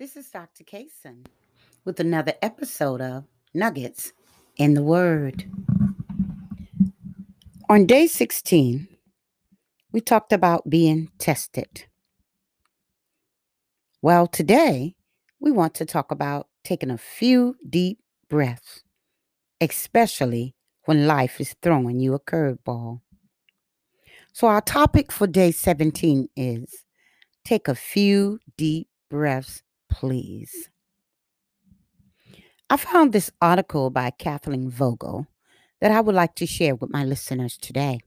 This is Dr. Kaysen with another episode of Nuggets in the Word. On day 16, we talked about being tested. Well, today we want to talk about taking a few deep breaths, especially when life is throwing you a curveball. So, our topic for day 17 is take a few deep breaths please. I found this article by Kathleen Vogel that I would like to share with my listeners today.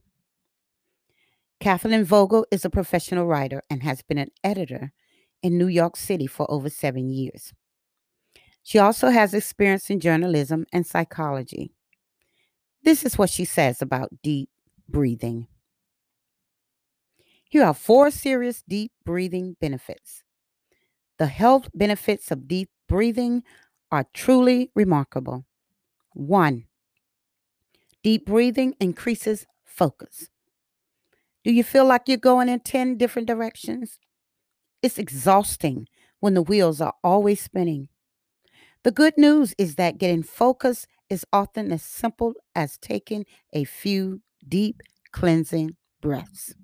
Kathleen Vogel is a professional writer and has been an editor in New York City for over seven years. She also has experience in journalism and psychology. This is what she says about deep breathing. Here are four serious deep breathing benefits. The health benefits of deep breathing are truly remarkable. One, deep breathing increases focus. Do you feel like you're going in 10 different directions? It's exhausting when the wheels are always spinning. The good news is that getting focus is often as simple as taking a few deep cleansing breaths.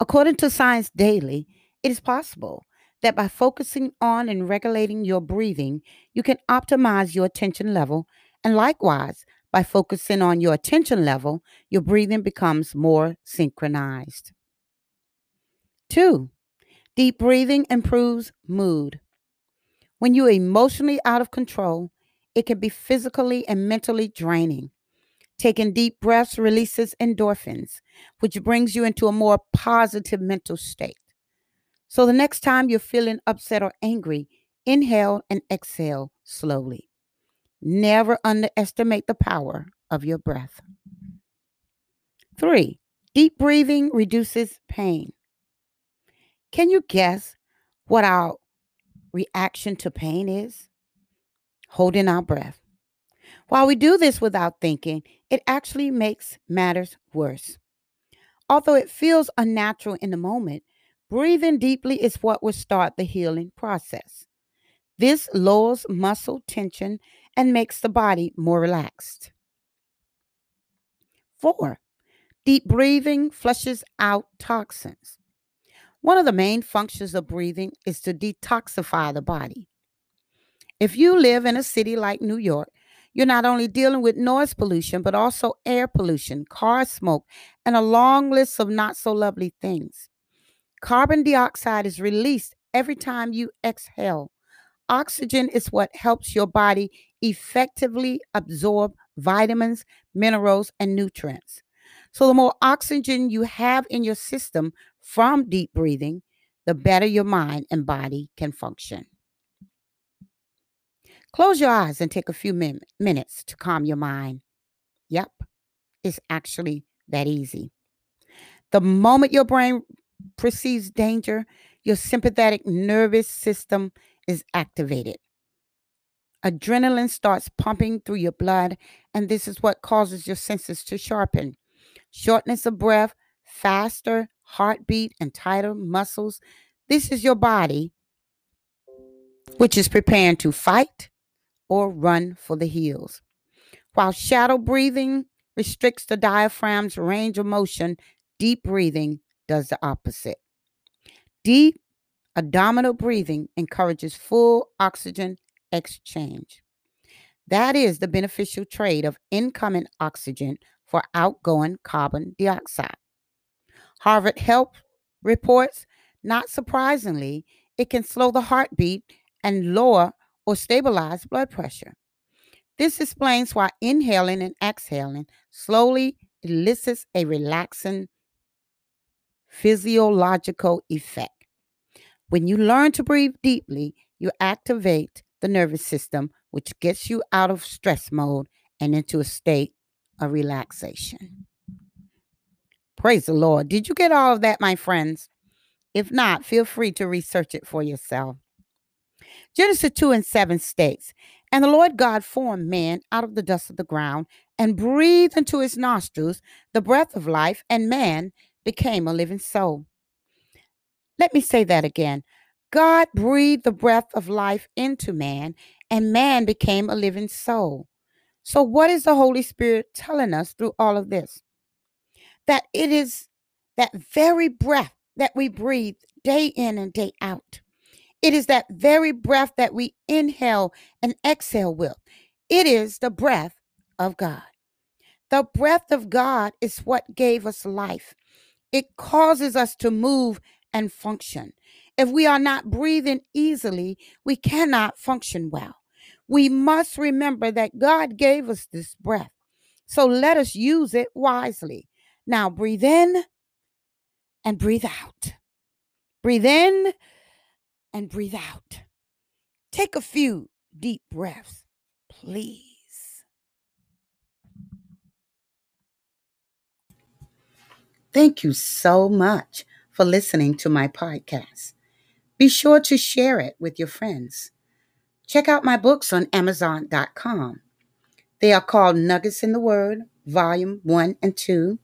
According to Science Daily, it is possible that by focusing on and regulating your breathing, you can optimize your attention level. And likewise, by focusing on your attention level, your breathing becomes more synchronized. Two, deep breathing improves mood. When you're emotionally out of control, it can be physically and mentally draining. Taking deep breaths releases endorphins, which brings you into a more positive mental state. So the next time you're feeling upset or angry, inhale and exhale slowly. Never underestimate the power of your breath. Three, deep breathing reduces pain. Can you guess what our reaction to pain is? Holding our breath. While we do this without thinking, it actually makes matters worse. Although it feels unnatural in the moment, Breathing deeply is what will start the healing process. This lowers muscle tension and makes the body more relaxed. Four, deep breathing flushes out toxins. One of the main functions of breathing is to detoxify the body. If you live in a city like New York, you're not only dealing with noise pollution, but also air pollution, car smoke, and a long list of not so lovely things. Carbon dioxide is released every time you exhale. Oxygen is what helps your body effectively absorb vitamins, minerals, and nutrients. So, the more oxygen you have in your system from deep breathing, the better your mind and body can function. Close your eyes and take a few min- minutes to calm your mind. Yep, it's actually that easy. The moment your brain perceives danger, your sympathetic nervous system is activated. Adrenaline starts pumping through your blood, and this is what causes your senses to sharpen. Shortness of breath, faster heartbeat, and tighter muscles. This is your body, which is preparing to fight or run for the hills. While shallow breathing restricts the diaphragm's range of motion, deep breathing does the opposite. Deep abdominal breathing encourages full oxygen exchange. That is the beneficial trade of incoming oxygen for outgoing carbon dioxide. Harvard Health reports, not surprisingly, it can slow the heartbeat and lower or stabilize blood pressure. This explains why inhaling and exhaling slowly elicits a relaxing physiological effect. When you learn to breathe deeply, you activate the nervous system, which gets you out of stress mode and into a state of relaxation. Praise the Lord. Did you get all of that, my friends? If not, feel free to research it for yourself. Genesis 2 and 7 states, And the Lord God formed man out of the dust of the ground and breathed into his nostrils the breath of life, and man became a living soul. Let me say that again. God breathed the breath of life into man, and man became a living soul. So, what is the Holy Spirit telling us through all of this? That it is that very breath that we breathe day in and day out. It is that very breath that we inhale and exhale with. It is the breath of God. The breath of God is what gave us life. It causes us to move and function. If we are not breathing easily, we cannot function well. We must remember that God gave us this breath. So let us use it wisely. Now breathe in and breathe out. Breathe in and breathe out. Take a few deep breaths, please. Thank you so much for listening to my podcast. Be sure to share it with your friends. Check out my books on Amazon.com. They are called Nuggets in the Word, Volume 1 and 2.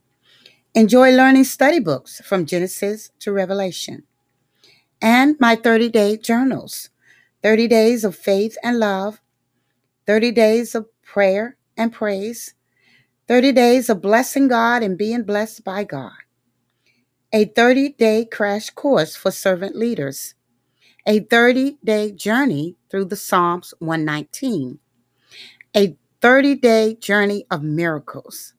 Enjoy learning study books from Genesis to Revelation. And my 30 day journals. 30 days of faith and love, 30 days of prayer and praise, 30 days of blessing God and being blessed by God, a 30 day crash course for servant leaders, a 30 day journey through the Psalms 119, a 30 day journey of miracles,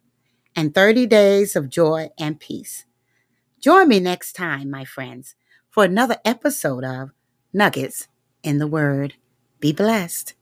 and 30 days of joy and peace. Join me next time, my friends, for another episode of Nuggets in the Word. Be blessed.